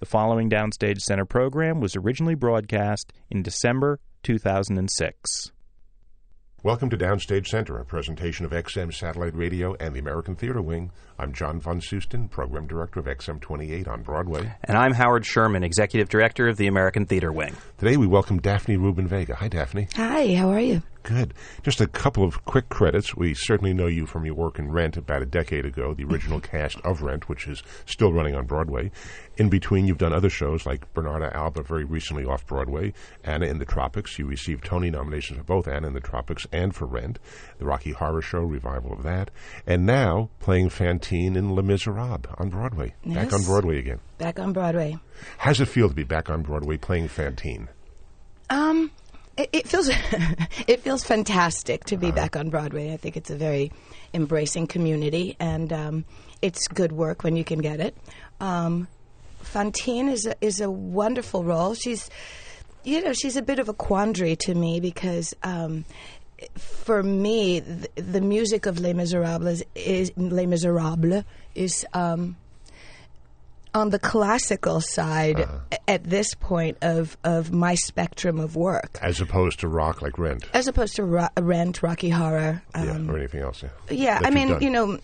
The following Downstage Center program was originally broadcast in December 2006. Welcome to Downstage Center, a presentation of XM Satellite Radio and the American Theater Wing. I'm John von Soosten, Program Director of XM 28 on Broadway. And I'm Howard Sherman, Executive Director of the American Theater Wing. Today we welcome Daphne Rubin Vega. Hi, Daphne. Hi, how are you? Good. Just a couple of quick credits. We certainly know you from your work in Rent about a decade ago, the original cast of Rent, which is still running on Broadway. In between, you've done other shows like Bernarda Alba, very recently off Broadway, Anna in the Tropics. You received Tony nominations for both Anna in the Tropics and for Rent, the Rocky Horror Show, revival of that. And now playing Fantine in Les Miserables on Broadway. Yes. Back on Broadway again. Back on Broadway. How's it feel to be back on Broadway playing Fantine? Um, it, it feels it feels fantastic to be back on Broadway. I think it's a very embracing community, and um, it's good work when you can get it. Um, Fantine is a, is a wonderful role. She's you know she's a bit of a quandary to me because. Um, for me, the, the music of Les Miserables is Les Miserables is um, on the classical side at this point of, of my spectrum of work, As opposed to rock like Rent. as opposed to ro- Rent, Rocky Horror. yeah, Um, or anything else. Yeah, yeah, I mean, done. you know, um,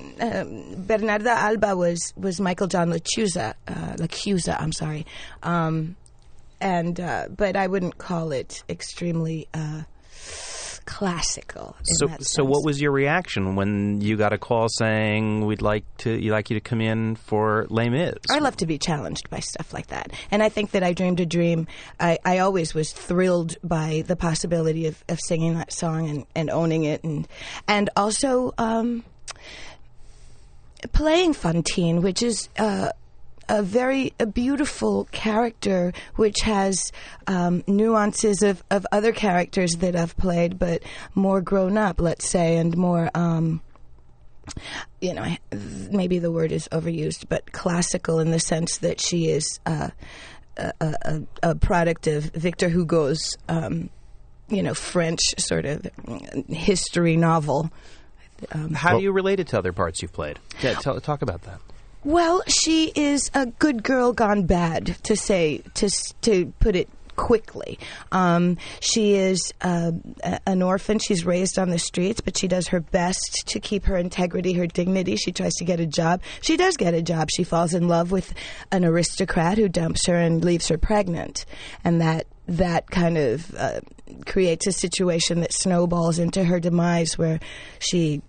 Bernarda Alba was was Michael John LaChiusa, uh, LaChiusa. I'm sorry, um, and uh, but I wouldn't call it extremely uh, classical. So, so what was your reaction when you got a call saying we'd like to, you'd like you to come in for Les Mis? I love to be challenged by stuff like that. And I think that I Dreamed a Dream, I, I always was thrilled by the possibility of, of singing that song and, and owning it. And, and also um, playing Fantine, which is. Uh, a very a beautiful character which has um, nuances of, of other characters that I've played, but more grown up, let's say, and more um, you know, maybe the word is overused, but classical in the sense that she is uh, a, a, a product of Victor Hugo's, um, you know, French sort of history novel. How do you relate it to other parts you've played? Yeah, tell, talk about that. Well, she is a good girl gone bad, to say to to put it quickly. Um, she is uh, an orphan. She's raised on the streets, but she does her best to keep her integrity, her dignity. She tries to get a job. She does get a job. She falls in love with an aristocrat who dumps her and leaves her pregnant, and that that kind of uh, creates a situation that snowballs into her demise, where she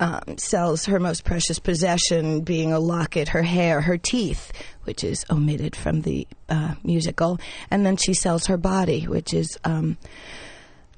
um, sells her most precious possession, being a locket, her hair, her teeth, which is omitted from the uh, musical, and then she sells her body, which is um,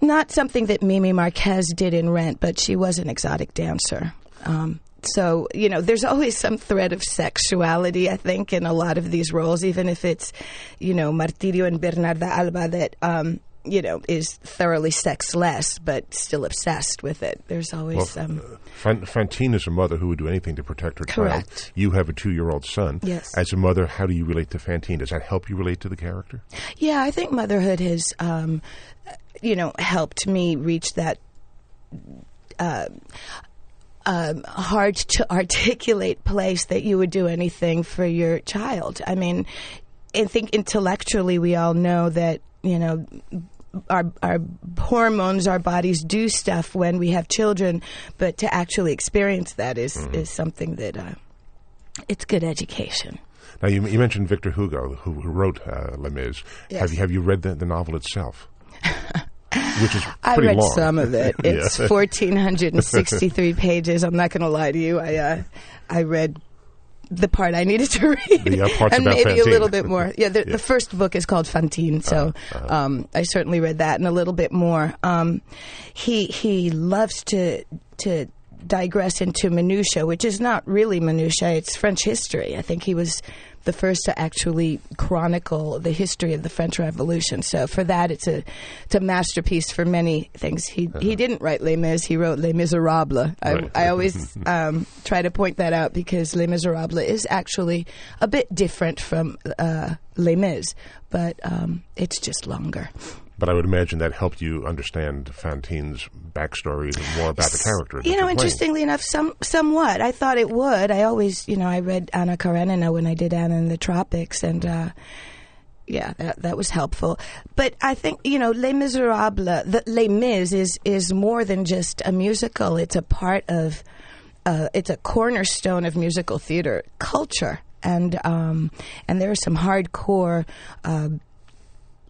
not something that Mimi Marquez did in Rent, but she was an exotic dancer. Um, so you know, there's always some thread of sexuality, I think, in a lot of these roles, even if it's you know Martirio and Bernarda Alba that. Um, you know, is thoroughly sexless, but still obsessed with it. There's always Well, um, Fan- Fantine is a mother who would do anything to protect her child. You have a two-year-old son. Yes. As a mother, how do you relate to Fantine? Does that help you relate to the character? Yeah, I think motherhood has, um, you know, helped me reach that uh, um, hard to articulate place that you would do anything for your child. I mean, I think intellectually we all know that you know. Our, our hormones, our bodies do stuff when we have children, but to actually experience that is, is something that uh, it's good education. Now, you, you mentioned Victor Hugo, who, who wrote uh, Les Mis. Yes. Have you have you read the, the novel itself? Which is I read long. some of it. Yeah. It's fourteen hundred and sixty-three pages. I'm not going to lie to you. I uh, I read the part I needed to read, The, uh, and maybe Fantine. a little bit more. Yeah, the, Yeah. the first book is called Fantine, so Uh-huh. um, I certainly read that and a little bit more. Um, he he loves to to digress into minutia, which is not really minutia. It's French history. I think he was the first to actually chronicle the history of the French Revolution. So for that, it's a it's a masterpiece for many things. He he didn't write Les Mis; he wrote Les Miserables. I, Right. I always um, try to point that out because Les Miserables is actually a bit different from uh, Les Mis, but um, it's just longer. But I would imagine that helped you understand Fantine's backstory and more about the character. You know, playing. interestingly enough, some somewhat. I thought it would. I always, you know, I read Anna Karenina when I did Anna in the Tropics, and uh, yeah, that that was helpful. But I think you know, Les Miserables, the Les Mis is is more than just a musical. It's a part of, uh, it's a cornerstone of musical theater culture, and um, and there are some hardcore. Uh,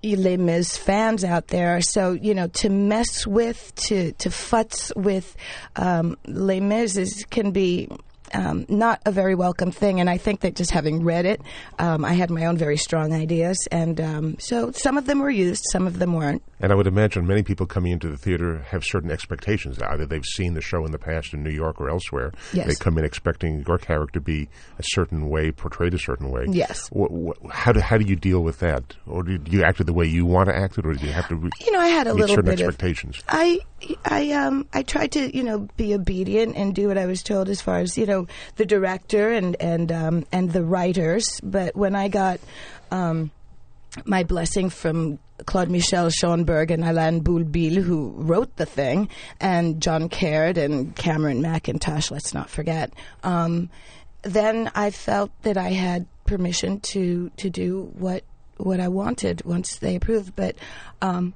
Les Mis fans out there. So you know, to mess with, to to futz with um, Les Mis is, can be. Um, not a very welcome thing, and I think that just having read it, um, I had my own very strong ideas, and um, so some of them were used, some of them weren't. And I would imagine many people coming into the theater have certain expectations. Either they've seen the show in the past in New York or elsewhere. Yes. They come in expecting your character to be a certain way, portrayed a certain way. Yes. Wh- wh- how, do, how do you deal with that? Or do you act it the way you want to act it, or do you have to re- You know, I had a little certain bit of expectations? I I um I tried to you know be obedient and do what I was told as far as you know the director and and um and the writers. But when I got um my blessing from Claude Michel Schoenberg and Alain Boublil, who wrote the thing, and John Caird and Cameron Mackintosh, let's not forget. Um, then I felt that I had permission to to do what what I wanted once they approved. But um,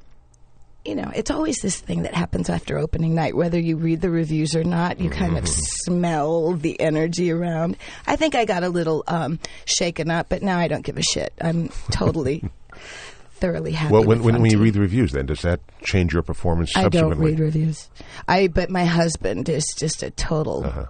you know, it's always this thing that happens after opening night, whether you read the reviews or not. You kind of smell the energy around. I think I got a little um, shaken up, but now I don't give a shit. I'm totally, thoroughly happy. Well, when, when, when you read the reviews, then does that change your performance I don't read reviews. I but my husband is just a total Uh-huh.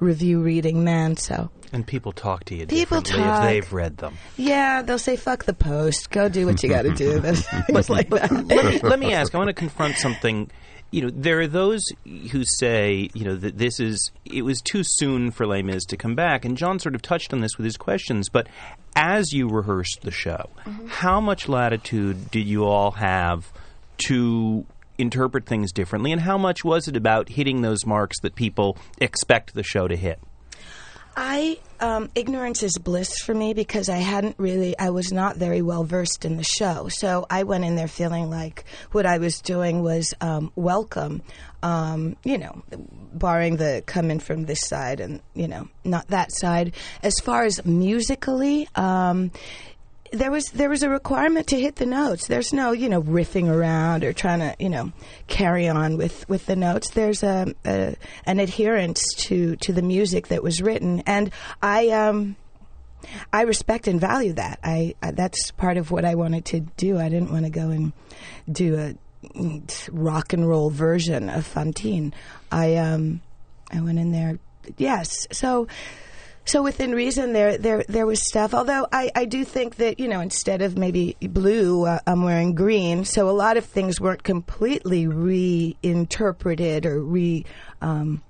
review reading man. So And people talk to you People differently talk. if they've read them. yeah, they'll say fuck the post. Go do what you got to do. Things like that. let me let me ask. I want to confront something. You know, there are those who say, you know, that this is it was too soon for Les Mis to come back, and John sort of touched on this with his questions. But as you rehearsed the show, mm-hmm. how much latitude did you all have to interpret things differently, and how much was it about hitting those marks that people expect the show to hit? I um, ignorance is bliss for me because I hadn't really, I was not very well versed in the show. So I went in there feeling like what I was doing was um, welcome. Um, you know, barring the coming from this side and you know not that side. As far as musically. Um, there was there was a requirement to hit the notes. There's no you know riffing around or trying to you know carry on with, with the notes. There's a, a an adherence to, to the music that was written, and I um I respect and value that. I, I that's part of what I wanted to do. I didn't want to go and do a mm, rock and roll version of Fantine. I um I went in there. Yes, so. So within reason, there there there was stuff. Although I, I do think that you know instead of maybe blue, uh, I'm wearing green. So a lot of things weren't completely reinterpreted or re um,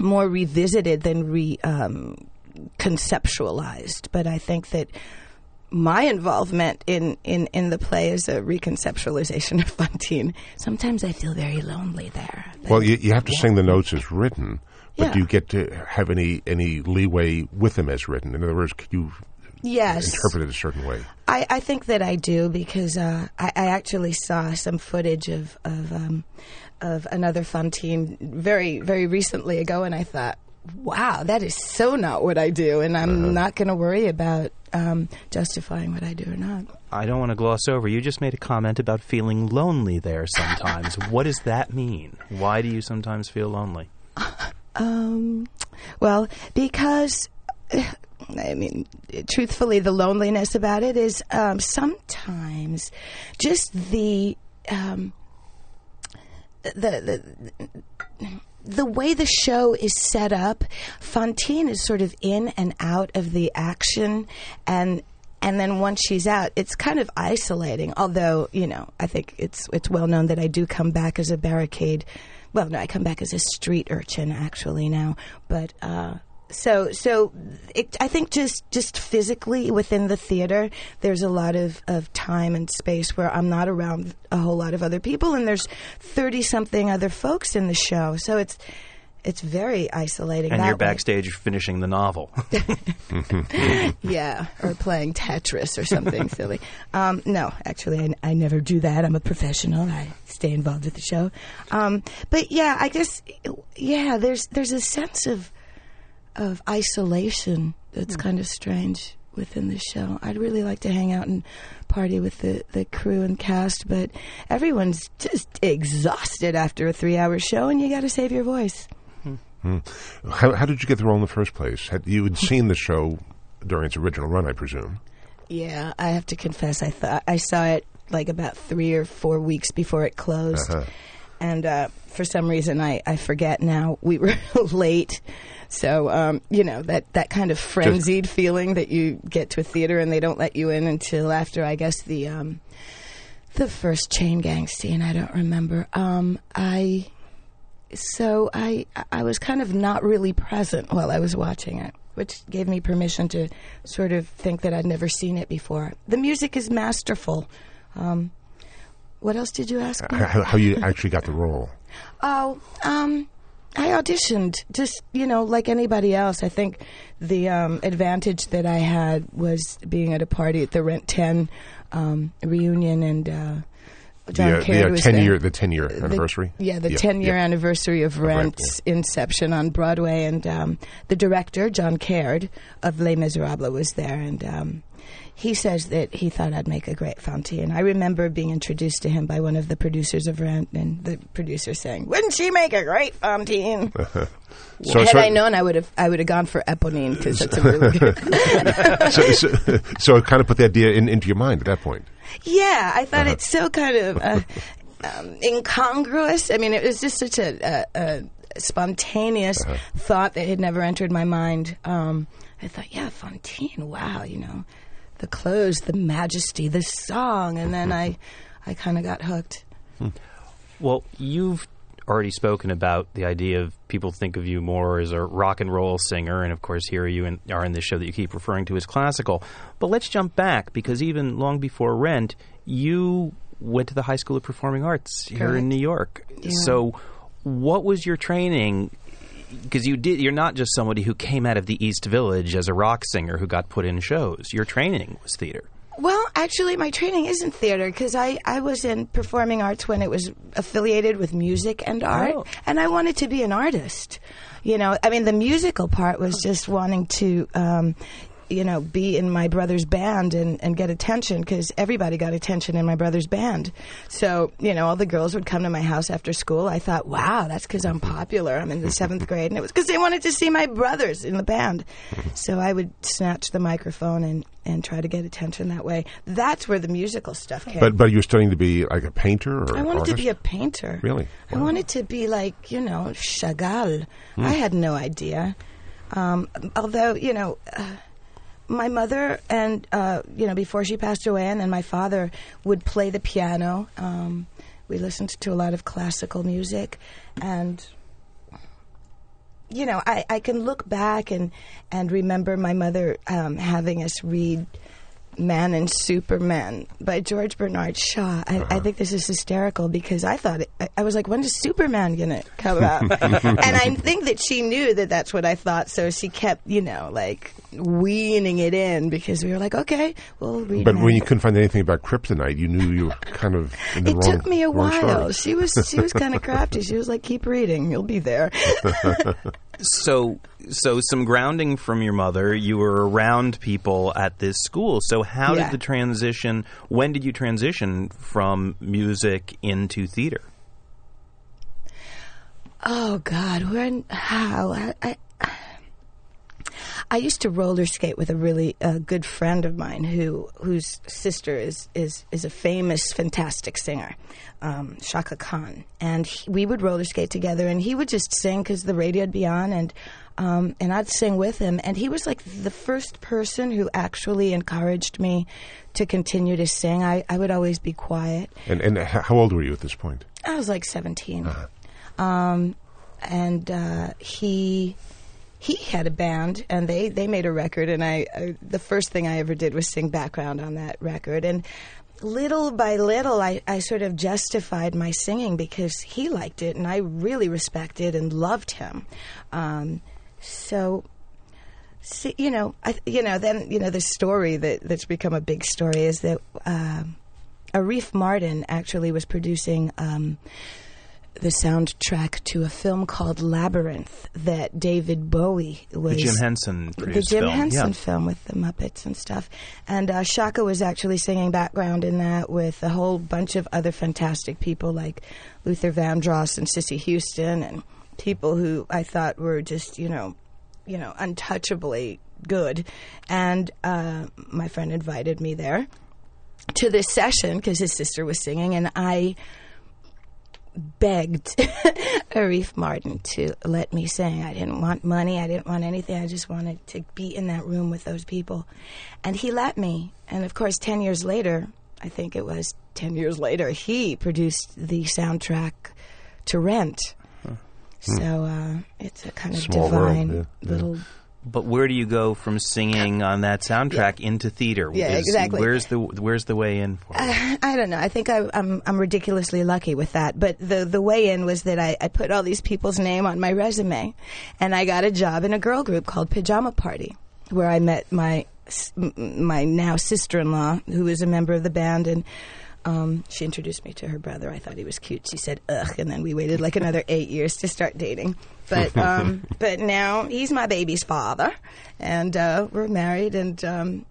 more revisited than re um, conceptualized. But I think that my involvement in, in, in the play is a reconceptualization of Fantine. Sometimes I feel very lonely there. Well, you, you have to sing the notes as written, but Yeah. do you get to have any any leeway with them as written? In other words, could you yes. interpret it a certain way? I, I think that I do because uh, I, I actually saw some footage of of, um, of another Fantine very very recently ago, and I thought, wow, that is so not what I do, and I'm not going to worry about um, justifying what I do or not. I don't want to gloss over. You just made a comment about feeling lonely there sometimes. what does that mean? Why do you sometimes feel lonely? Um, well, because. I mean, truthfully, the loneliness about it is um, sometimes just the um, the the the way the show is set up. Fantine is sort of in and out of the action, and and then once she's out, it's kind of isolating. Although you know, I think it's it's well known that I do come back as a barricade. Well, no, I come back as a street urchin actually now, but. Uh, so so it, I think just just physically within the theater, there's a lot of, of time and space where I'm not around a whole lot of other people, and there's thirty something other folks in the show. So it's it's very isolating. And you're way. backstage finishing the novel. yeah, or playing Tetris or something silly. Um, no, actually, I, I never do that. I'm a professional. I stay involved with the show. Um, but yeah, I guess yeah, there's there's a sense of of isolation that's kind of strange within the show. I'd really like to hang out and party with the, the crew and cast, but everyone's just exhausted after a three hour show, and you got to save your voice. How, how did you get the role in the first place? Had you had seen the show during its original run, I presume. Yeah, I have to confess, I thought I saw it like about three or four weeks before it closed, Uh-huh. and uh, for some reason I, I forget now we were late. So um, you know that that kind of frenzied feeling that you get to a theater and they don't let you in until after I guess the um, the first chain gang scene. I don't remember. Um, I so I I was kind of not really present while I was watching it, which gave me permission to sort of think that I'd never seen it before. The music is masterful. Um, what else did you ask me? How, how you actually got the role? Oh, um, I auditioned just you know like anybody else. I think the um, advantage that I had was being at a party at the Rent Ten um, reunion and. Uh, John the, uh, Caird the uh, was ten there. year the ten year The- anniversary. yeah, the Yeah, 10 year yeah. anniversary of Rent, Rent's inception on Broadway. And um, the director, John Caird of Les Miserables, was there. And um, he says that he thought I'd make a great Fantine. I remember being introduced to him by one of the producers of Rent, and the producer saying, Wouldn't she make a great Fantine? So, Had so, I known, I would have I would have gone for Eponine because that's a really good. so, so, so it kind of put the idea in, into your mind at that point. Yeah, I thought it's so kind of uh, um, incongruous. I mean, it was just such a, a, a spontaneous thought that had never entered my mind. Um, I thought, yeah, Fantine, wow, you know, the clothes, the majesty, the song, and then I, I kind of got hooked. Hmm. Well, you've already spoken about the idea of people think of you more as a rock and roll singer, and of course, here you in, are in this show that you keep referring to as classical. But let's jump back because even long before Rent, you went to the High School of Performing Arts here Correct. in New York. Yeah. So, what was your training? Because you did, you're not just somebody who came out of the East Village as a rock singer who got put in shows. Your training was theater. Well, actually, my training isn't theater because I, I was in performing arts when it was affiliated with music and art, Oh. and I wanted to be an artist. You know, I mean, the musical part was just wanting to, um, you know, be in my brother's band and, and get attention because everybody got attention in my brother's band. So, you know, all the girls would come to my house after school. I thought, wow, that's because I'm popular. I'm in the seventh grade. And it was because they wanted to see my brothers in the band. So I would snatch the microphone and, and try to get attention that way. That's where the musical stuff came. But but you were studying to be like a painter or I wanted artist? to be a painter. Really? I wanted to be like, you know, Chagall. I had no idea. Um, although, you know, uh, my mother and, uh, you know, before she passed away, and my father would play the piano. Um, we listened to a lot of classical music. And you know, I, I can look back and, and remember my mother um, having us read Man and Superman by George Bernard Shaw. I, I uh-huh. think this is hysterical because I thought, it, I, I was like, when is Superman going to come out? and I think that she knew that that's what I thought, so she kept, you know, like weaning it in because we were like, okay, we'll read But Man. when you couldn't find anything about kryptonite, you knew you were kind of in the it wrong. took me a while. story. She was she was kind of crafty. She was like, "Keep reading, you'll be there." So, so some grounding from your mother. You were around people at this school. So, how Yeah. did the transition? When did you transition from music into theater? Oh God, when how I, I I used to roller skate with a really uh, good friend of mine who whose sister is is is a famous, fantastic singer, um, Chaka Khan, and he, we would roller skate together, and he would just sing because the radio'd be on, and um, and I'd sing with him, and he was like the first person who actually encouraged me to continue to sing. I, I would always be quiet. And and how old were you at this point? I was like 17. Um, and uh, he he had a band, and they, they made a record, and I, I the first thing I ever did was sing background on that record, and little by little, I, I sort of justified my singing because he liked it, and I really respected and loved him. Um, so, you know, I, you know, then you know the story that that's become a big story is that um Arif Mardin actually was producing. Um, the soundtrack to a film called Labyrinth that David Bowie was The Jim Henson the Jim film. Henson yeah. film with the Muppets and stuff. And uh, Chaka was actually singing background in that with a whole bunch of other fantastic people like Luther Vandross and Cissy Houston and people who I thought were just, you know, you know, untouchably good. And uh, my friend invited me there to this session because his sister was singing, and I begged Arif Mardin to let me sing. I didn't want money. I didn't want anything. I just wanted to be in that room with those people. And he let me. And of course, 10 years later, I think it was 10 years later, he produced the soundtrack to Rent. So uh, it's a kind of Small divine yeah, yeah. little. But where do you go from singing on that soundtrack into theater? Yeah, exactly. Where's the Where's the way in for? it? Uh, I don't know. I think I, I'm I'm ridiculously lucky with that. But the the way in was that I, I put all these people's name on my resume, and I got a job in a girl group called Pajama Party, where I met my my now sister in law, who is a member of the band, and um, she introduced me to her brother. I thought he was cute. She said ugh, and then we waited like another eight years to start dating. But um, but now he's my baby's father, and uh, we're married, and. Um,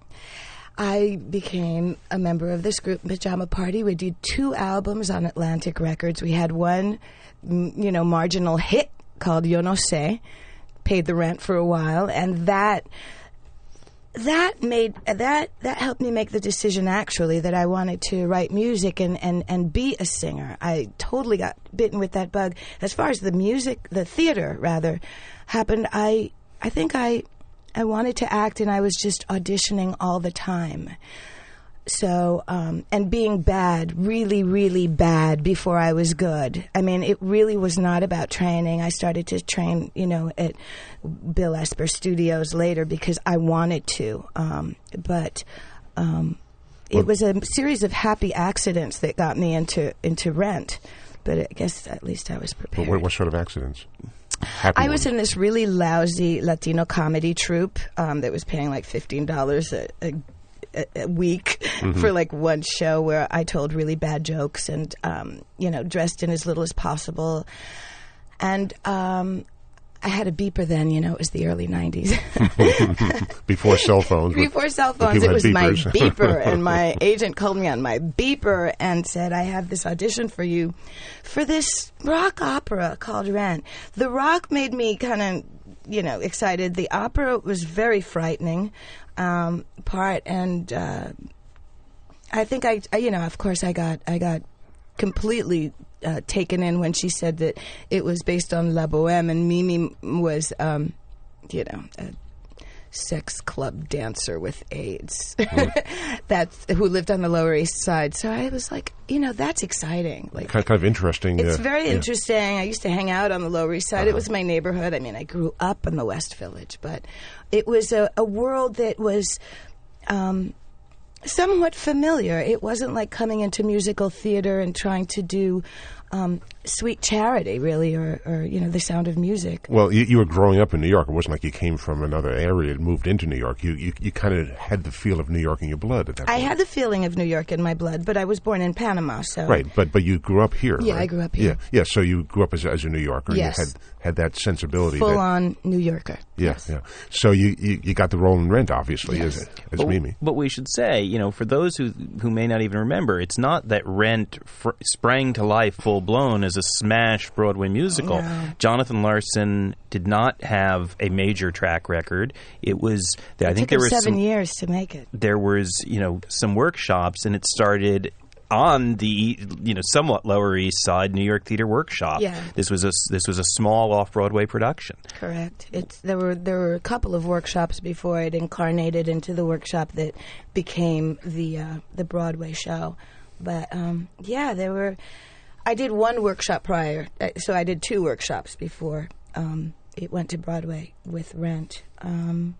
I became a member of this group, Pajama Party. We did two albums on Atlantic Records. We had one, you know, marginal hit called Yo No Sé, paid the rent for a while, and that that made uh, that that helped me make the decision actually that I wanted to write music and, and, and be a singer. I totally got bitten with that bug. As far as the music, the theater rather, happened, I I think I I wanted to act and I was just auditioning all the time. So, um, and being bad, really, really bad before I was good. I mean, it really was not about training. I started to train, you know, at Bill Esper Studios later because I wanted to. Um, but um, it was a series of happy accidents that got me into into Rent. But I guess at least I was prepared. what, what sort of accidents? Happy I was in this really lousy Latino comedy troupe um, that was paying like fifteen dollars a, a, a week Mm-hmm. for like one show where I told really bad jokes and um, you know dressed in as little as possible, and um, I had a beeper then. You know, it was the early '90s. before cell phones. Before cell phones, it was my beeper, and my agent called me on my beeper and said, "I have this audition for you for this rock opera called Rent." The rock made me kind of, you know, excited. The opera was very frightening um, part, and uh, I think I, I, you know, of course, I got, I got completely uh, taken in when she said that it was based on La Boheme, and Mimi was, um, you know. A, sex club dancer with AIDS that's who lived on the Lower East Side. So I was like, you know, that's exciting. Like kind, kind of interesting. it's uh, very yeah. interesting. I used to hang out on the Lower East Side. Uh-huh. It was my neighborhood. I mean, I grew up in the West Village, but it was a, a world that was um, somewhat familiar. It wasn't like coming into musical theater and trying to do um, sweet charity, really, or, or you know, the sound of music. Well, you, you were growing up in New York. It wasn't like you came from another area and moved into New York. You you, you kind of had the feel of New York in your blood at that I point. had the feeling of New York in my blood, but I was born in Panama, so Right, but but you grew up here. Yeah, right? I grew up here. Yeah, yeah. So you grew up as a, as a New Yorker. Yes. You had had that sensibility. full that, on New Yorker. Yeah, yeah. So you, you, you got the role in Rent, obviously, Yes. as as But, Mimi. but we should say, you know, for those who who may not even remember, it's not that Rent fr- sprang to life full blown as a smash Broadway musical. No. Jonathan Larson did not have a major track record. It was I think there were seven some, years to make it. there was you know some workshops, and it started on the you know somewhat Lower East Side New York Theater Workshop. Yeah. This was a this was a small off Broadway production. Correct. It's there were there were a couple of workshops before it incarnated into the workshop that became the uh, the Broadway show. But um, yeah, there were. I did one workshop prior, uh, so I did two workshops before um, it went to Broadway with Rent. Um,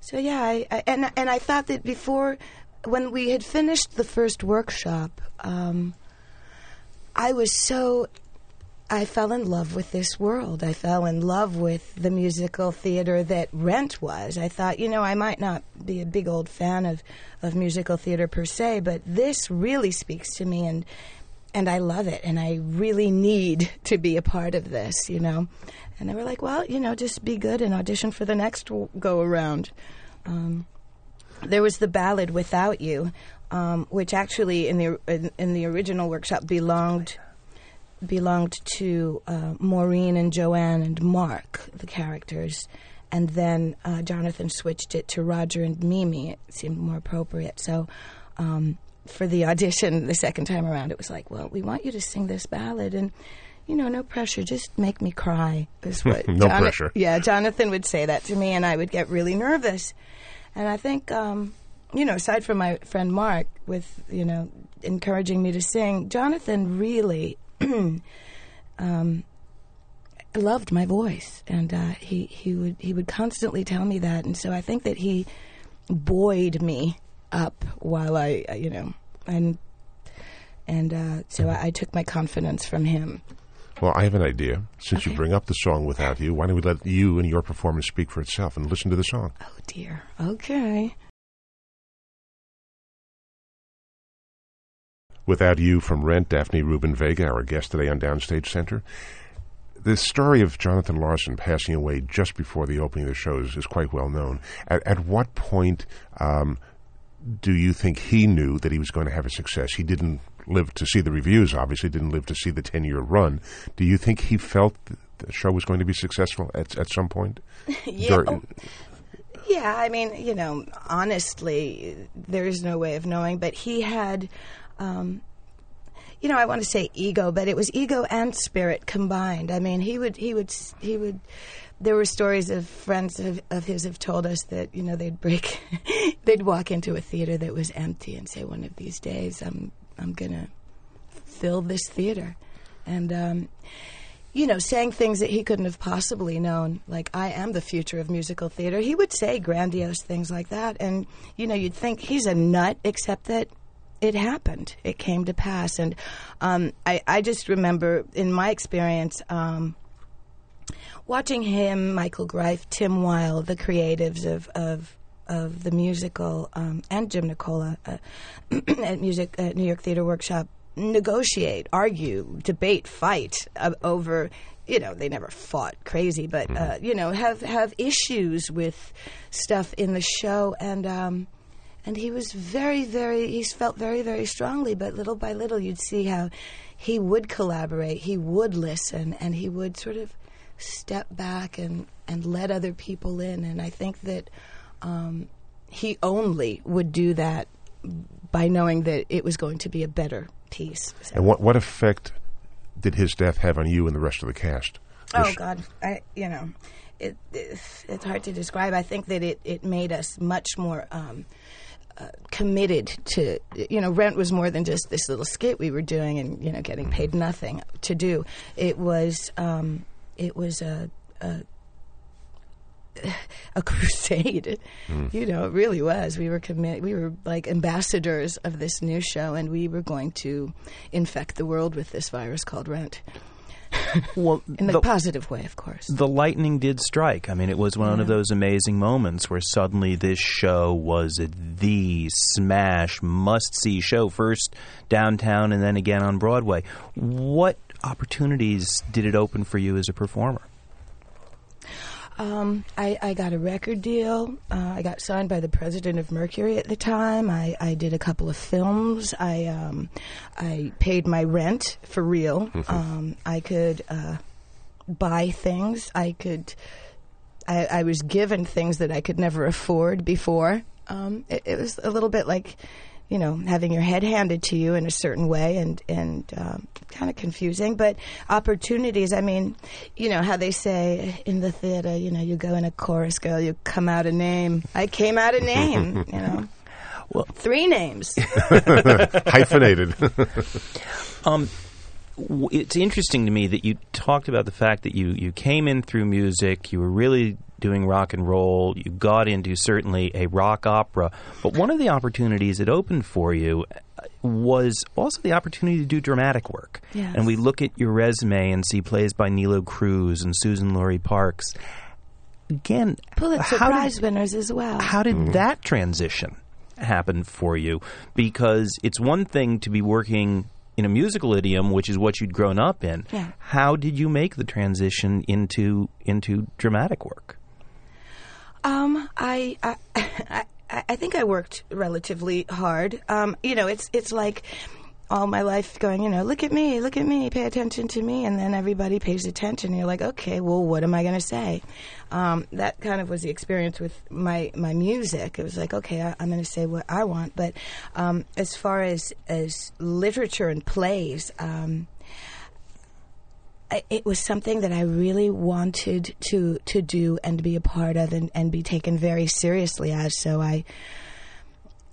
so yeah, I, I, and and I thought that before when we had finished the first workshop, um, I was so. I fell in love with this world. I fell in love with the musical theater that Rent was. I thought, you know, I might not be a big old fan of, of musical theater per se, but this really speaks to me and and I love it and I really need to be a part of this, you know. And they were like, well, you know, just be good and audition for the next go around. Um, there was the ballad "Without You," um, which actually in the in, in the original workshop belonged belonged to uh, Maureen and Joanne and Mark, the characters, and then uh, Jonathan switched it to Roger and Mimi. It seemed more appropriate. So. Um, for the audition the second time around, it was like, well, we want you to sing this ballad, and you know, no pressure, just make me cry. Is what No Jona- pressure. Yeah, Jonathan would say that to me, and I would get really nervous. And I think, um, you know, aside from my friend Mark, with you know, encouraging me to sing, Jonathan really. um, loved my voice, and uh, he he would he would constantly tell me that, and so I think that he buoyed me up while I, uh, you know, and and uh, so I, I took my confidence from him. Well, I have an idea. Since you bring up the song without you, why don't we let you and your performance speak for itself and listen to the song? Oh dear. Okay. Without You from Rent, Daphne Rubin Vega, our guest today on Downstage Center. The story of Jonathan Larson passing away just before the opening of the shows is quite well known. At, at what point um, do you think he knew that he was going to have a success? He didn't live to see the reviews, obviously, didn't live to see the 10 year run. Do you think he felt the show was going to be successful at, at some point? Yeah. Dur- oh, yeah, I mean, you know, honestly, there is no way of knowing, but he had. Um, you know, I want to say ego, but it was ego and spirit combined. I mean, he would, he would, he would. There were stories of friends of, of his have told us that you know they'd break, they'd walk into a theater that was empty and say, "One of these days, I'm, I'm gonna fill this theater," and um, you know, saying things that he couldn't have possibly known, like, I am the future of musical theater. He would say grandiose things like that. And, you know, you'd think he's a nut, except that it happened. It came to pass. And um, I, I just remember, in my experience, um, watching him, Michael Greif, Tim Weil, the creatives of, of of the musical, um, and Jim Nicola uh, at music at New York Theater Workshop negotiate, argue, debate, fight uh, over. You know, they never fought crazy, but uh, you know, have have issues with stuff in the show, and um, and he was very, very. He felt very, very strongly, but little by little, you'd see how he would collaborate, he would listen, and he would sort of step back and and let other people in. And I think that um, he only would do that by knowing that it was going to be a better piece. So- and what, what effect did his death have on you and the rest of the cast? Oh God, I you know, it, it it's hard to describe. I think that it it made us much more. Um, uh, committed to you know rent was more than just this little skit we were doing and you know getting paid nothing to do it was um, it was a, a a crusade. Hmm. You know it really was. We were committed we were like ambassadors of this new show and we were going to infect the world with this virus called rent. Well, in the, the, positive way of course. The lightning did strike. I mean, it was one of those amazing moments where suddenly this show was the smash, must see show, first downtown and then again on Broadway. What opportunities did it open for you as a performer? Um, I, I got a record deal. Uh, I got signed by the president of Mercury at the time. I, I did a couple of films. I um, I paid my rent for real. Um, I could uh, buy things. I could. I, I was given things that I could never afford before. Um, it, it was a little bit like, you know, having your head handed to you in a certain way, and and um, kind of confusing. But opportunities. I mean, you know how they say in the theater. You know, you go in a chorus girl, you come out a name. I came out a name. you know, Well- three names. Hyphenated. Um, it's interesting to me that you talked about the fact that you, you came in through music, you were really doing rock and roll. You got into certainly a rock opera, but one of the opportunities it opened for you uh, was also the opportunity to do dramatic work. Yes. And we look at your resume and see plays by Nilo Cruz and Suzan-Lori Parks. Again, Pulitzer how Prize did, winners as well. how did that transition happen for you? Because it's one thing to be working in a musical idiom, which is what you'd grown up in. Yeah. How did you make the transition into into dramatic work? Um, I, I, I, I think I worked relatively hard. Um, you know, it's it's like all my life going, you know, look at me, look at me, pay attention to me, and then everybody pays attention. And you're like, okay, well, what am I going to say? Um, that kind of was the experience with my my music. It was like, okay, I, I'm going to say what I want. But um, as far as as literature and plays. Um, it was something that I really wanted to to do and be a part of and, and be taken very seriously as. So I,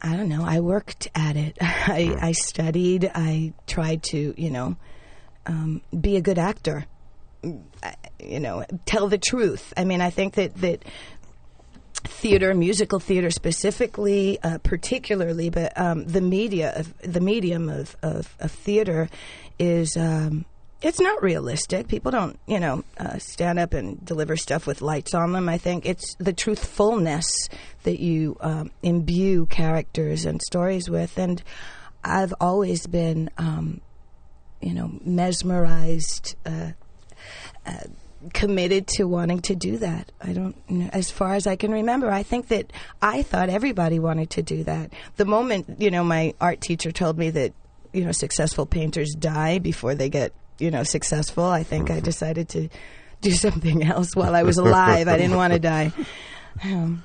I don't know. I worked at it. I, I studied. I tried to, you know, um, be a good actor. I- You know, tell the truth. I mean, I think that that theater, musical theater specifically, uh, particularly, but um, the media, of, the medium of, of, of theater is. Um, it's not realistic. People don't, you know, uh, stand up and deliver stuff with lights on them. I think it's the truthfulness that you um, imbue characters and stories with. And I've always been, um, you know, mesmerized, uh, uh, committed to wanting to do that. I don't, you know, as far as I can remember, I think that I thought everybody wanted to do that. The moment, you know, my art teacher told me that, you know, successful painters die before they get, you know, successful, I think I decided to do something else while I was alive. I didn't want to die. Um,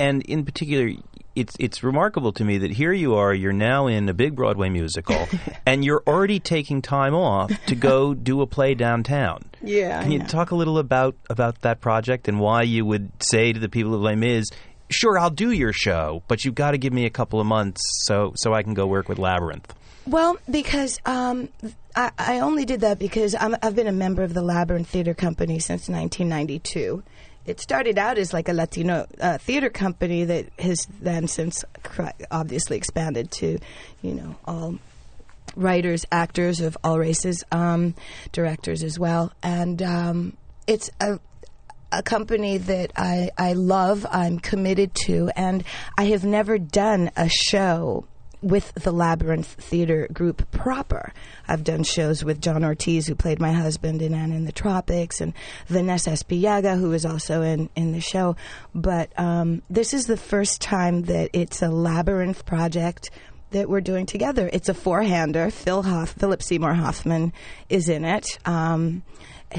And in particular, it's it's remarkable to me that here you are, you're now in a big Broadway musical, and you're already taking time off to go do a play downtown. Yeah, Can you talk a little about about that project and why you would say to the people of Les Mis, "Sure, I'll do your show, but you've got to give me a couple of months so so I can go work with Labyrinth." Well, because um, I, I only did that because I'm, I've been a member of the Labyrinth Theater Company since 1992. It started out as like a Latino uh, theater company that has then since obviously expanded to, you know, all writers, actors of all races, um, directors as well, and um, it's a a company that I, I love, I'm committed to, and I have never done a show with the Labyrinth Theater Group proper. I've done shows with John Ortiz, who played my husband in Anna in the Tropics, and Vanessa Aspillaga, who is also in, in the show. But um, this is the first time that it's a Labyrinth project that we're doing together. It's a four-hander. Phil Hoff, Philip Seymour Hoffman is in it. Um,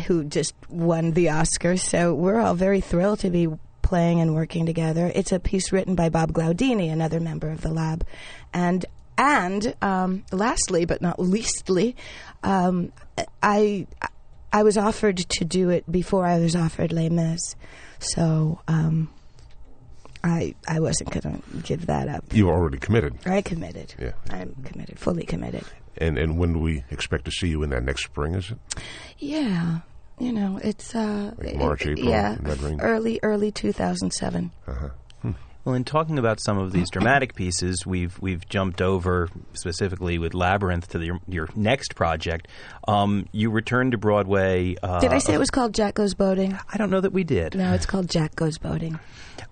who just won the Oscar. So we're all very thrilled to be playing and working together. It's a piece written by Bob Glaudini, another member of the lab, and and um, lastly but not leastly, um, I I was offered to do it before I was offered Les Mis, so. Um, I I wasn't going to give that up. You were already committed. I committed. Yeah. I'm committed, fully committed. And and when do we expect to see you in that next spring? Is it? Yeah, you know, it's uh, Like March, April, yeah, in that range? early early 2007. Well, in talking about some of these dramatic pieces, we've we've jumped over specifically with Labyrinth to the, your next project. Um, you returned to Broadway. Uh, Did I say it was called Jack Goes Boating? I don't know that we did. No, it's called Jack Goes Boating.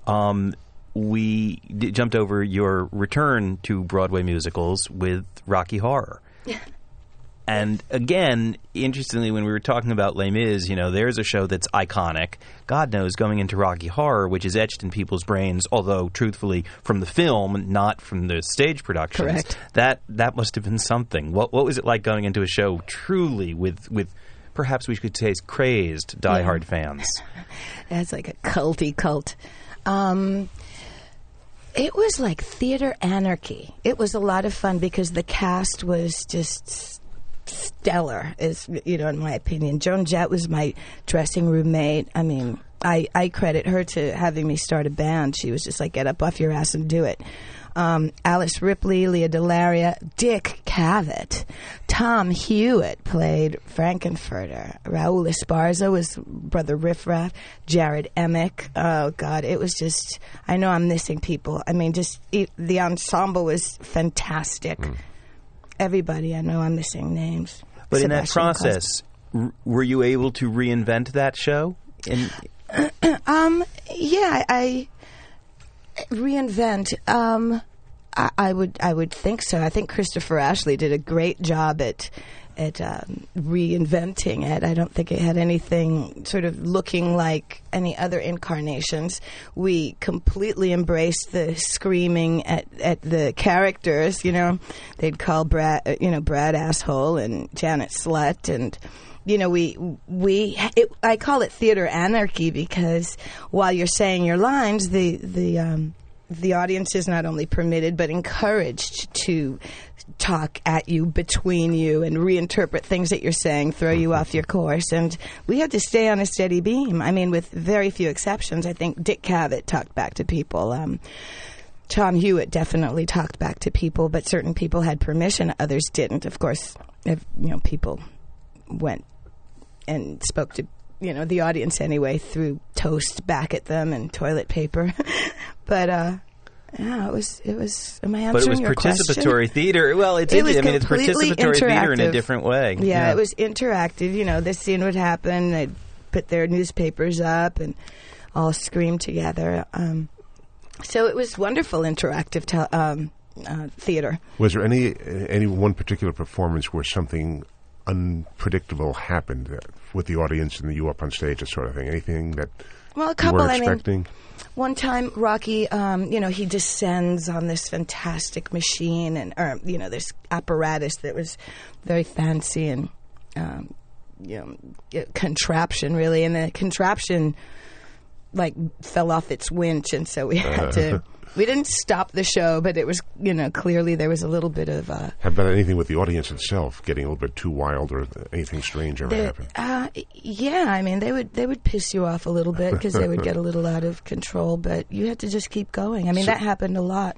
Um, we d- jumped over your return to Broadway musicals with Rocky Horror. And again, interestingly, when we were talking about Les Mis, you know, there's a show that's iconic. God knows, going into Rocky Horror, which is etched in people's brains, although truthfully from the film, not from the stage productions. Correct. That that must have been something. What what was it like going into a show truly with with perhaps we could say crazed diehard fans? That's like a culty cult. Um, it was like theater anarchy. It was a lot of fun because the cast was just stellar, is you know, in my opinion. Joan Jett was my dressing room mate. I mean, I, I credit her to having me start a band. She was just like, get up off your ass and do it. um, Alice Ripley, Lea DeLaria, Dick Cavett, Tom Hewitt played Frank-N-Furter, Raul Esparza was Brother Riffraff, Jarrod Emick. Oh God, it was just. I know I'm missing people. I mean, just it, the ensemble was fantastic. Everybody, I know I'm missing names. But in that process, r- were you able to reinvent that show? And Um, yeah, I, I reinvent. Um, I, I would, I would think so. I think Christopher Ashley did a great job at at um, reinventing it. I don't think it had anything sort of looking like any other incarnations. We completely embraced the screaming at at the characters. You know, they'd call Brad, uh, you know, Brad asshole and Janet slut and you know, we we it, I call it theater anarchy because while you're saying your lines, the the um, the audience is not only permitted but encouraged to talk at you, between you, and reinterpret things that you're saying, throw you off your course. And we had to stay on a steady beam. I mean, with very few exceptions. I think Dick Cavett talked back to people. Um, Tom Hewitt definitely talked back to people, but certain people had permission, others didn't. Of course, if you know people went and spoke to you know the audience anyway through toast back at them and toilet paper. but uh, yeah, it was it was. Am I answering but it was your participatory question? theater. Well, it's It was I mean, it's completely participatory theater in a interactive. different way. Yeah, it was interactive. You know, this scene would happen. They'd put their newspapers up and all scream together. Um, so it was wonderful interactive tel- um, uh, theater. Was there any any one particular performance where something unpredictable happened uh, with the audience and you up on stage, that sort of thing? Anything that Well, a you couple. weren't I mean, expecting? One time, Rocky, um, you know, he descends on this fantastic machine and, or, you know, this apparatus that was very fancy and, um, you know, contraption really. And the contraption, like, fell off its winch. And so we had to, we didn't stop the show, but it was, you know, clearly there was a little bit of, uh, How about anything with the audience itself getting a little bit too wild or anything strange ever happened? Uh, yeah, I mean they would they would piss you off a little bit because they would get a little out of control, but you had to just keep going. I mean that happened a lot.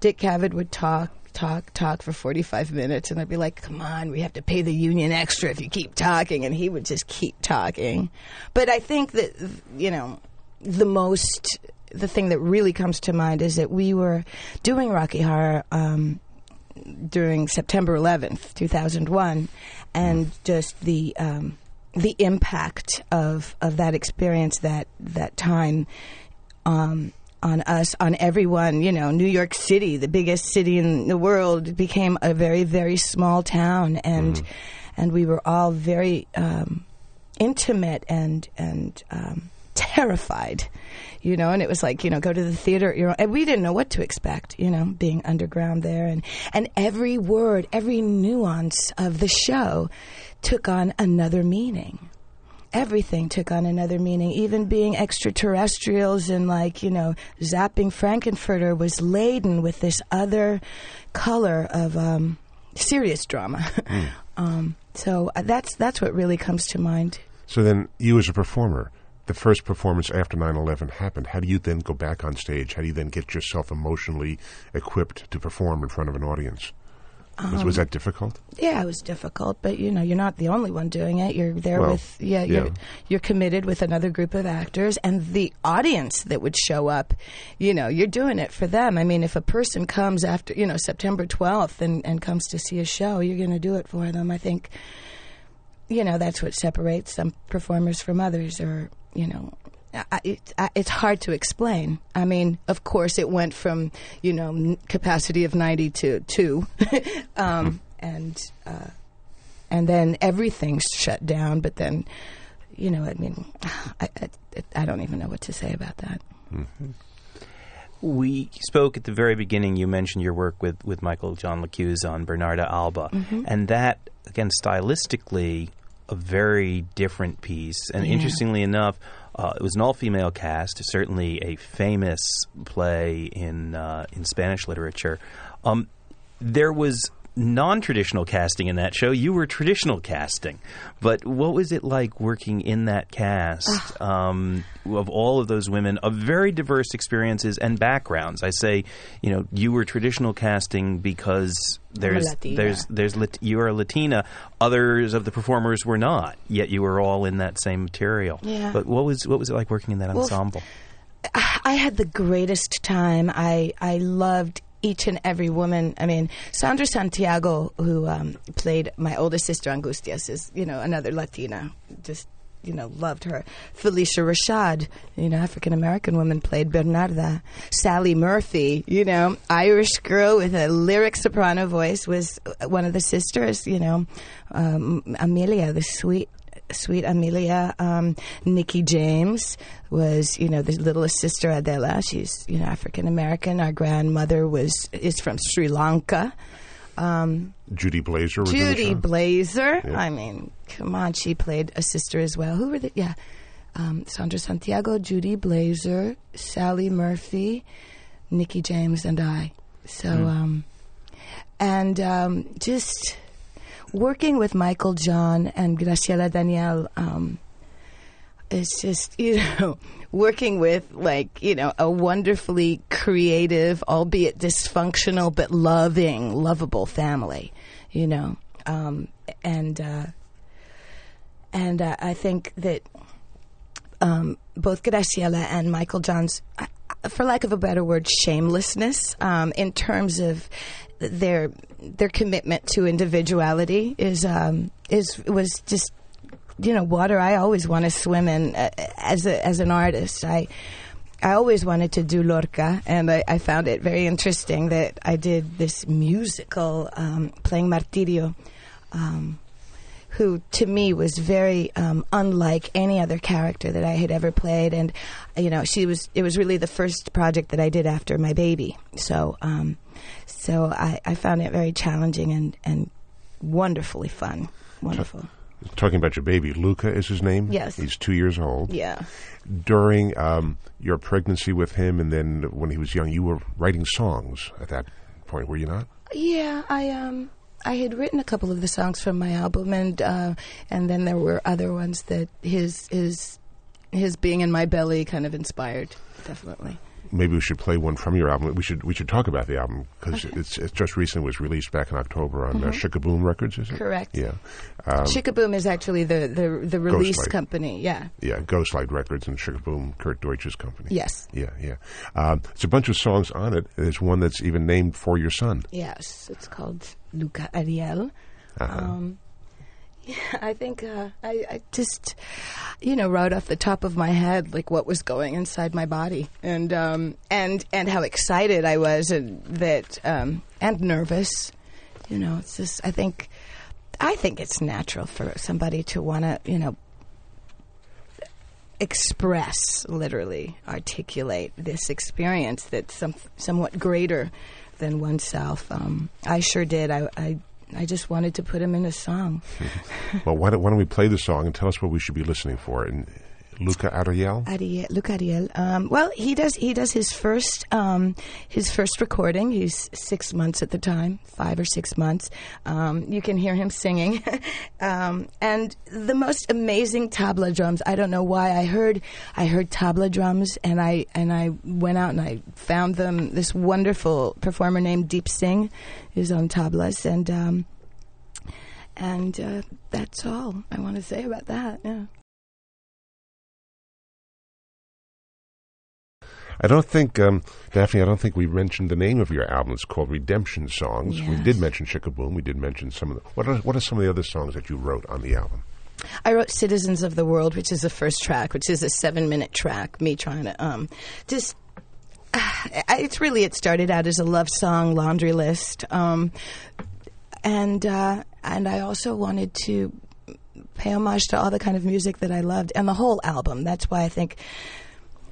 Dick Cavett would talk, talk, talk for forty five minutes, and I'd be like, "Come on, we have to pay the union extra if you keep talking," and he would just keep talking. But I think that you know the most the thing that really comes to mind is that we were doing Rocky Horror. Um, during September 11th, 2001, and just the um, the impact of of that experience that that time um, on us, on everyone. You know, New York City, the biggest city in the world, became a very very small town, and and we were all very um, intimate and and um, terrified, you know. And it was like you know, go to the theater, you know, and we didn't know what to expect, you know, being underground there, and and every word, every nuance of the show took on another meaning. Everything took on another meaning. Even being extraterrestrials and like you know, zapping Frank-N-Furter was laden with this other color of um, serious drama. um, so uh, that's that's what really comes to mind. So then, you as a performer, the first performance after 9-11 happened. How do you then go back on stage? How do you then get yourself emotionally equipped to perform in front of an audience? Was, Um, was that difficult? Yeah, it was difficult, but you know, you're not the only one doing it. You're there Well, with yeah, you're yeah. you're committed with another group of actors and the audience that would show up. You know, you're doing it for them. I mean, if a person comes after you know September 12th and and comes to see a show, you're going to do it for them. I think. You know, that's what separates some performers from others, or you know. I, it, I, it's hard to explain. I mean, of course, it went from you know n- capacity of ninety to two, um, and uh, and then everything shut down. But then, you know, I mean, I, I, I don't even know what to say about that. We spoke at the very beginning. You mentioned your work with, with Michael John LaChiusa on Bernarda Alba, Mm-hmm. and that again stylistically a very different piece. And Yeah. interestingly enough, uh, it was an all female cast. Certainly a famous play in uh, in Spanish literature. Um, there was non-traditional casting in that show. You were traditional casting, but what was it like working in that cast um, of all of those women of very diverse experiences and backgrounds? I say, you know, you were traditional casting because there's Latina. there's there's Lat- you are a Latina. Others of the performers were not. Yet you were all in that same material. Yeah. But what was what was it like working in that Well, ensemble? I had the greatest time. I I loved each and every woman. I mean, Sandra Santiago, who um, played my oldest sister Angustias, is you know another Latina. Just you know, loved her. Phylicia Rashad, you know, African American woman, played Bernarda. Sally Murphy, you know, Irish girl with a lyric soprano voice, was one of the sisters. You know, um, Amelia, the sweet sweet Amelia. Um, Nikki James was, you know, the littlest sister Adela. She's, you know, African American. Our grandmother was is from Sri Lanka. Um, Judy Blazer was in the Judy? Blazer. Yeah. I mean, come on, she played a sister as well. Who were the? Yeah, um, Sandra Santiago, Judy Blazer, Sally Murphy, Nikki James, and I. So, um, and um, just working with Michael John and Graciela Daniele. Um, it's just you know working with like you know a wonderfully creative albeit dysfunctional but loving lovable family you know um, and uh, and uh, I think that um, both Graciela and Michael John's, uh, for lack of a better word, shamelessness um, in terms of their their commitment to individuality is um, is was just you know water I always want to swim in uh, as a, as an artist. I I always wanted to do Lorca, and I, I found it very interesting that I did this musical um, playing Martirio. Um, who to me was very um, unlike any other character that I had ever played, and you know, she was. It was really the first project that I did after my baby, so um, so I, I found it very challenging and and wonderfully fun. Wonderful. Talking about your baby, Luca is his name. Yes. he's two years old. Yeah. During um, your pregnancy with him, and then when he was young, you were writing songs at that point, were you not? Yeah, I um I had written a couple of the songs from my album, and uh, and then there were other ones that his his his being in my belly kind of inspired. Definitely. Maybe we should play one from your album. We should we should talk about the album because it's, it's just recently was released back in October on uh, Sh-K-Boom Records, is it? Mm-hmm. Correct. Yeah, um, Sh-K-Boom is actually the the, the release Ghostlight. company. Yeah. yeah. Ghostlight Records and Sh-K-Boom, Kurt Deutsch's company. Yes. Yeah, yeah. Um, it's a bunch of songs on it. There's one that's even named for your son. Yes. It's called Luca Ariel. Uh-huh. Um, yeah, I think uh, I, I just, you know, wrote off the top of my head like what was going inside my body, and um, and and how excited I was, and that um, and nervous. You know, it's just I think, I think it's natural for somebody to want to, you know, express, literally articulate this experience that's some, somewhat greater than oneself. Um, I sure did. I, I I just wanted to put him in a song. well, why don't, why don't we play the song and tell us what we should be listening for? And Luca Ariel. Ariel, look, Ariel. Um, well, he does. He does his first um, his first recording. He's six months at the time, five or six months. Um, you can hear him singing, um, and the most amazing tabla drums. I don't know why I heard I heard tabla drums, and I and I went out and I found them. This wonderful performer named Deep Singh is on tablas, and um, and uh, that's all I want to say about that. Yeah. I don't think, um, Daphne, I don't think we mentioned the name of your album. It's called Redemption Songs. We did mention Sh-K-Boom. We did mention some of the. What are, what are some of the other songs that you wrote on the album? I wrote "Citizens of the World," which is the first track, which is a seven-minute track. Me trying to um, just. It's really it started out as a love song, laundry list, um, and uh, and I also wanted to pay homage to all the kind of music that I loved and the whole album. That's why I think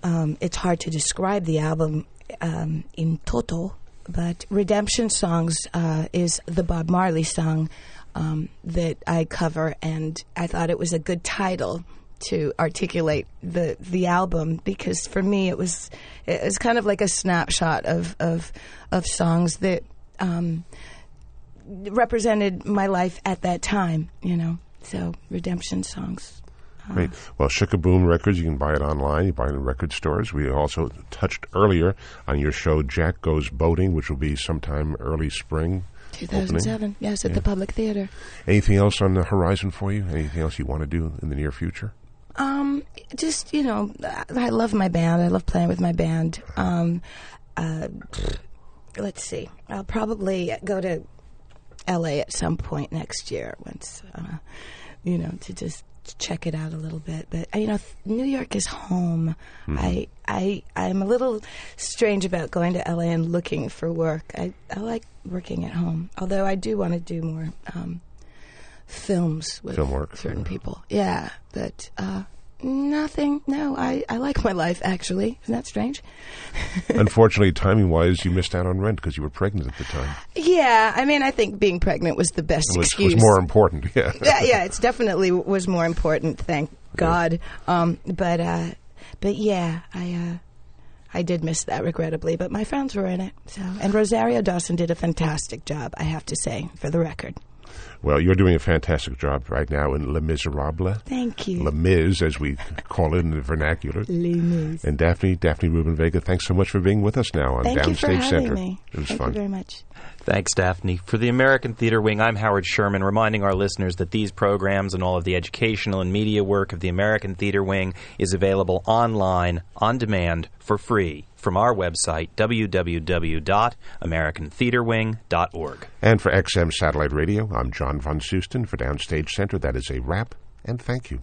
um, it's hard to describe the album um, in total. But Redemption Songs uh, is the Bob Marley song um, that I cover, and I thought it was a good title to articulate the the album because for me it was it was kind of like a snapshot of of of songs that um, represented my life at that time. You know, so redemption songs. Great. Well, Sh-K-Boom Records, you can buy it online. You buy it in record stores. We also touched earlier on your show, Jack Goes Boating, which will be sometime early spring. opening. 2007, yes, at the Public Theater. Anything else on the horizon for you? Anything else you want to do in the near future? Um, just you know, I love my band. I love playing with my band. Um, uh, let's see. I'll probably go to L.A. at some point next year once, uh, you know, to just check it out a little bit. But you know, New York is home. I I I'm a little strange about going to L.A. and looking for work. I I like working at home, although I do want to do more. Um, films with Film work, certain people. Yeah, but uh, nothing. No, I, I like my life actually. Isn't that strange? Unfortunately, timing wise, you missed out on rent because you were pregnant at the time. Yeah, I mean, I think being pregnant was the best It was, excuse. was more important. Yeah. yeah, yeah, it's definitely was more important. Thank God. Um, but uh, but yeah, I. Uh, I did miss that regrettably, but my friends were in it. So, and Rosario Dawson did a fantastic job, I have to say, for the record. Well, you're doing a fantastic job right now in Les Miserables. Thank you. Les Mis, as we call it in the vernacular. Les Mis. And Daphne, Daphne Rubin Vega, thanks so much for being with us now on Thank you for Downstage having Center. me. It was Thank fun. you very much. Thanks, Daphne. For the American Theater Wing, I'm Howard Sherman, reminding our listeners that these programs and all of the educational and media work of the American Theater Wing is available online, on demand, for free from our website, www.americantheaterwing.org. And for XM Satellite Radio, I'm John Von Soosten for Downstage Center. That is a wrap, and thank you.